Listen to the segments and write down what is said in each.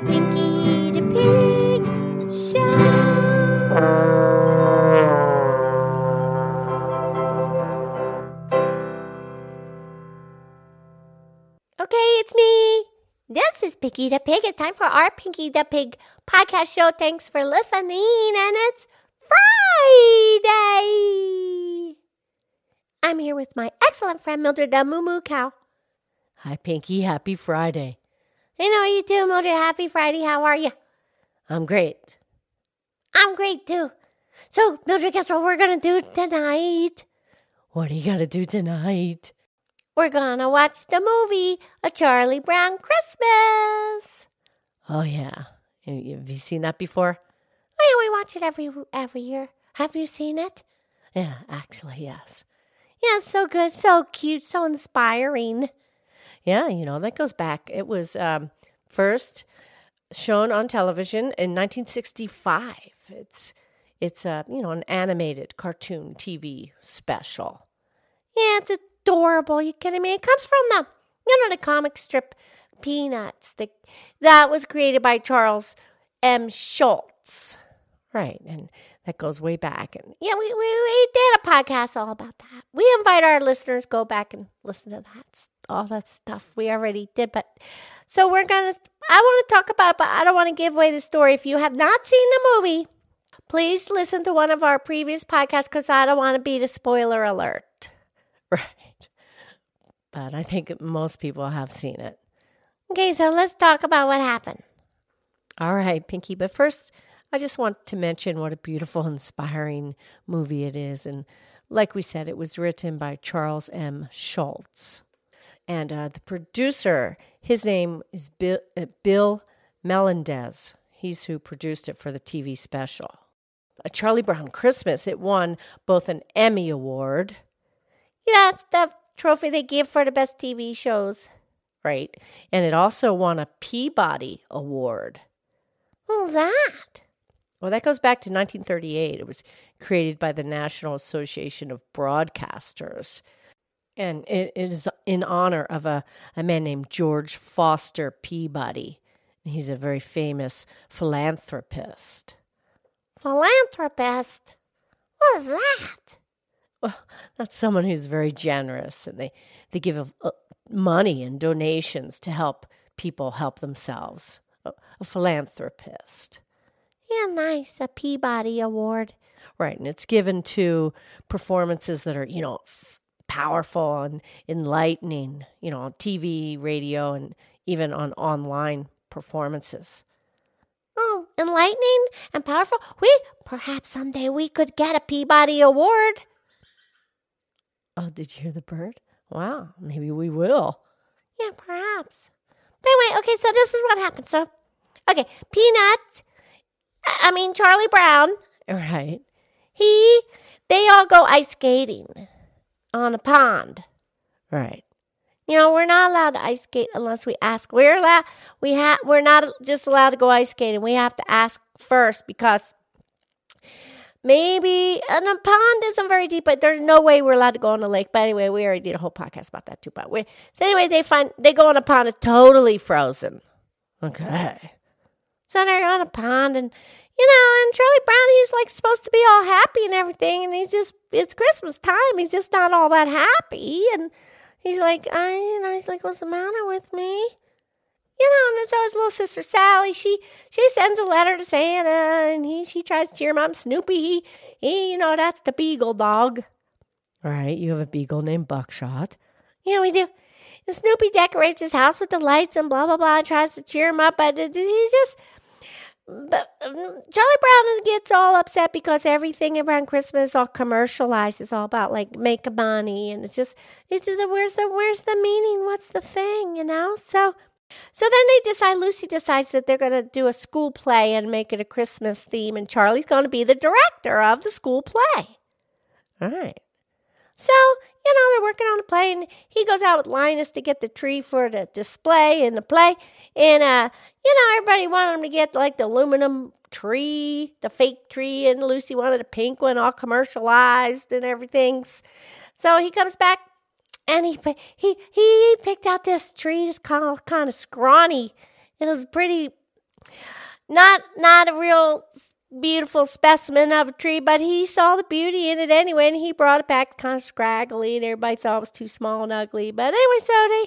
Pinky the Pig show. Okay, it's me. This is Pinky the Pig. It's time for our Pinky the Pig podcast show. Thanks for listening, and it's Friday. I'm here with my excellent friend Mildred the Moo Moo Cow. Hi, Pinky. Happy Friday. I know you too, Mildred. Happy Friday. How are you? I'm great. I'm great too. So, Mildred, guess what we're gonna do tonight? What are you going to do tonight? We're gonna watch the movie A Charlie Brown Christmas. Oh, yeah. Have you seen that before? I yeah, we watch it every every year. Have you seen it? Yeah, actually, yes. Yeah, it's so good, so cute, so inspiring. Yeah, you know, that goes back. It was um, first shown on television in 1965. It's it's a, you know, an animated cartoon TV special. Yeah, it's adorable. You kidding me? It comes from the, you know, the comic strip Peanuts. The, that was created by Charles M. Schulz. Right. And that goes way back. And Yeah, we, we, we did a podcast all about that. We invite our listeners go back and listen to that, all that stuff we already did. But so we're gonna. I want to talk about it, but I don't want to give away the story. If you have not seen the movie, please listen to one of our previous podcasts because I don't want to be the spoiler alert. right. But I think most people have seen it. Okay, so let's talk about what happened. All right, Pinky. But first, I just want to mention what a beautiful, inspiring movie it is. And like we said, it was written by Charles M. Schulz. And uh, the producer, his name is Bill, uh, Bill Melendez. He's who produced it for the TV special. A Charlie Brown Christmas, it won both an Emmy Award, Yeah, that's the trophy they give for the best TV shows. right? And it also won a Peabody Award. What was that? Well, that goes back to 1938. It was created by the National Association of Broadcasters. And it is in honor of a, a man named George Foster Peabody. He's a very famous philanthropist. Philanthropist. What is that? Well, that's someone who's very generous and they, they give uh, money and donations to help people help themselves. A, a philanthropist. Yeah, nice. A Peabody Award. Right. And it's given to performances that are, you know, powerful and enlightening, you know, on TV, radio, and even on online performances. Oh, enlightening and powerful. We perhaps someday we could get a Peabody Award. Oh, did you hear the bird? Wow. Maybe we will. Yeah, perhaps. But anyway, okay, so this is what happened. So, okay, Peanut, I mean Charlie Brown, Right. he, they all go ice skating on a pond. Right. You know, we're not allowed to ice skate unless we ask. We're allowed. We have. We're not just allowed to go ice skating. We have to ask first because maybe and a pond isn't very deep, but there's no way we're allowed to go on the lake. But anyway, we already did a whole podcast about that too. But we, so anyway, they find they go on a pond it's totally frozen. Okay. So they're on a pond, and you know, and Charlie Brown, he's like supposed to be all happy and everything, and he's just it's Christmas time. He's just not all that happy, and he's like, I, you know, he's like, what's the matter with me? You know, and so his little sister Sally, she she sends a letter to Santa, and he she tries to cheer him up. Snoopy, he, he you know, that's the beagle dog. Right. You have a beagle named Buckshot. Yeah, we do. And Snoopy decorates his house with the lights and blah blah blah, and tries to cheer him up, but he's just. But um, Charlie Brown gets all upset because everything around Christmas is all commercialized. It's all about like make a money, and it's just it's the where's the where's the meaning? What's the thing? You know? So so then they decide. Lucy decides that they're going to do a school play and make it a Christmas theme, and Charlie's going to be the director of the school play. All right. So, you know, they're working on the play, and he goes out with Linus to get the tree for the display in the play. And, uh, you know, everybody wanted him to get like the aluminum tree, the fake tree, and Lucy wanted a pink one, all commercialized and everything. So he comes back and he he he picked out this tree, just kind of kind of scrawny. It was pretty not not a real beautiful specimen of a tree, but he saw the beauty in it anyway, and he brought it back kind of scraggly, and everybody thought it was too small and ugly. But anyway, so they,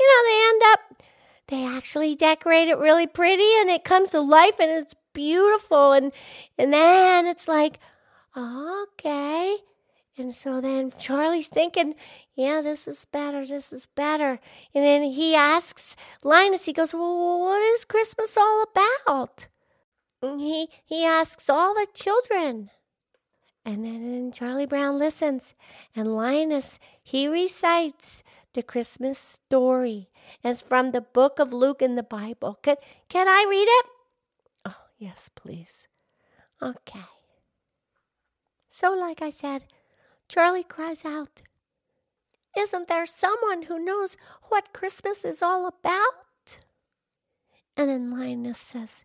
you know, they end up, they actually decorate it really pretty, and it comes to life, and it's beautiful, and and then it's like, okay. And so then Charlie's thinking, yeah, this is better, this is better. And then he asks Linus, he goes, well, what is Christmas all about? Mm, he he asks all the children. And then Charlie Brown listens, and Linus he recites the Christmas story. It's from the book of Luke in the Bible. Can can I read it? Oh yes, please. Okay. So, like I said, Charlie cries out, Isn't there someone who knows what Christmas is all about? And then Linus says,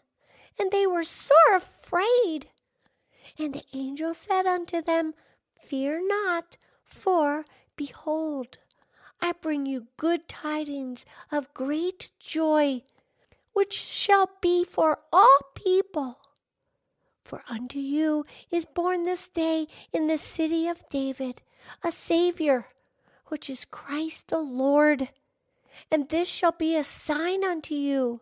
and they were sore afraid. And the angel said unto them, Fear not, for behold, I bring you good tidings of great joy, which shall be for all people. For unto you is born this day in the city of David a Saviour, which is Christ the Lord. And this shall be a sign unto you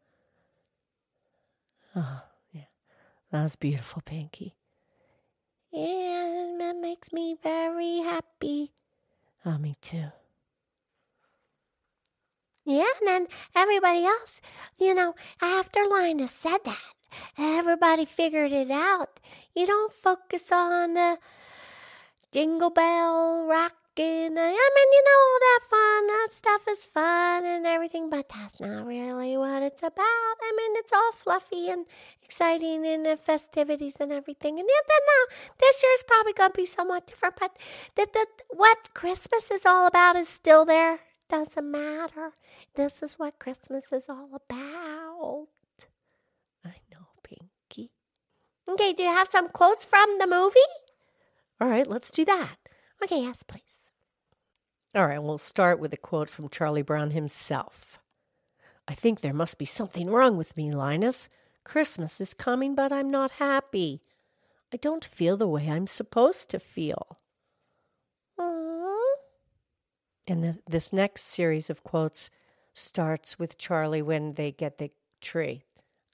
Oh, yeah. That was beautiful, Pinky. And that makes me very happy. Oh, me too. Yeah, and then everybody else, you know, after Linus said that, everybody figured it out. You don't focus on the jingle bell rock and I mean, you know, all that fun, that stuff is fun but that's not really what it's about. I mean, it's all fluffy and exciting and the festivities and everything. And then now this year's probably gonna be somewhat different, but the, the, what Christmas is all about is still there. Doesn't matter. This is what Christmas is all about. I know, Pinky. Okay, do you have some quotes from the movie? All right, let's do that. Okay, yes, please. All right, we'll start with a quote from Charlie Brown himself. I think there must be something wrong with me, Linus. Christmas is coming, but I'm not happy. I don't feel the way I'm supposed to feel. Aww. And the, this next series of quotes starts with Charlie when they get the tree.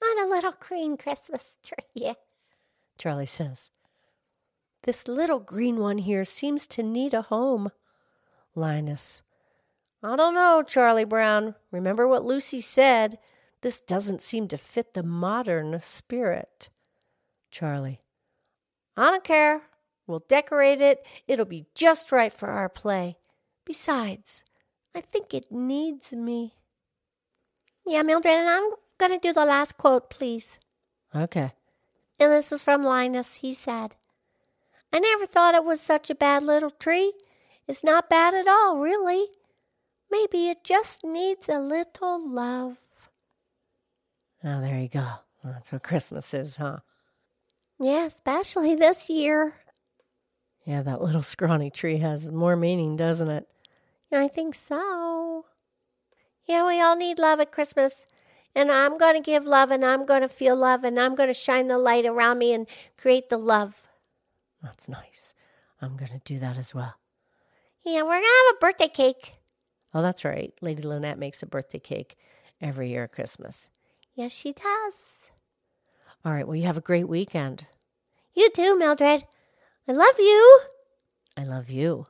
On a little green Christmas tree, yeah. Charlie says, This little green one here seems to need a home. Linus. I don't know, Charlie Brown. Remember what Lucy said. This doesn't seem to fit the modern spirit. Charlie. I don't care. We'll decorate it. It'll be just right for our play. Besides, I think it needs me. Yeah, Mildred, and I'm going to do the last quote, please. Okay. And this is from Linus. He said, I never thought it was such a bad little tree. It's not bad at all, really. Maybe it just needs a little love. Oh, there you go. That's what Christmas is, huh? Yeah, especially this year. Yeah, that little scrawny tree has more meaning, doesn't it? I think so. Yeah, we all need love at Christmas. And I'm going to give love and I'm going to feel love and I'm going to shine the light around me and create the love. That's nice. I'm going to do that as well. Yeah, we're going to have a birthday cake. Oh, that's right. Lady Lynette makes a birthday cake every year at Christmas. Yes, she does. All right. Well, you have a great weekend. You too, Mildred. I love you. I love you.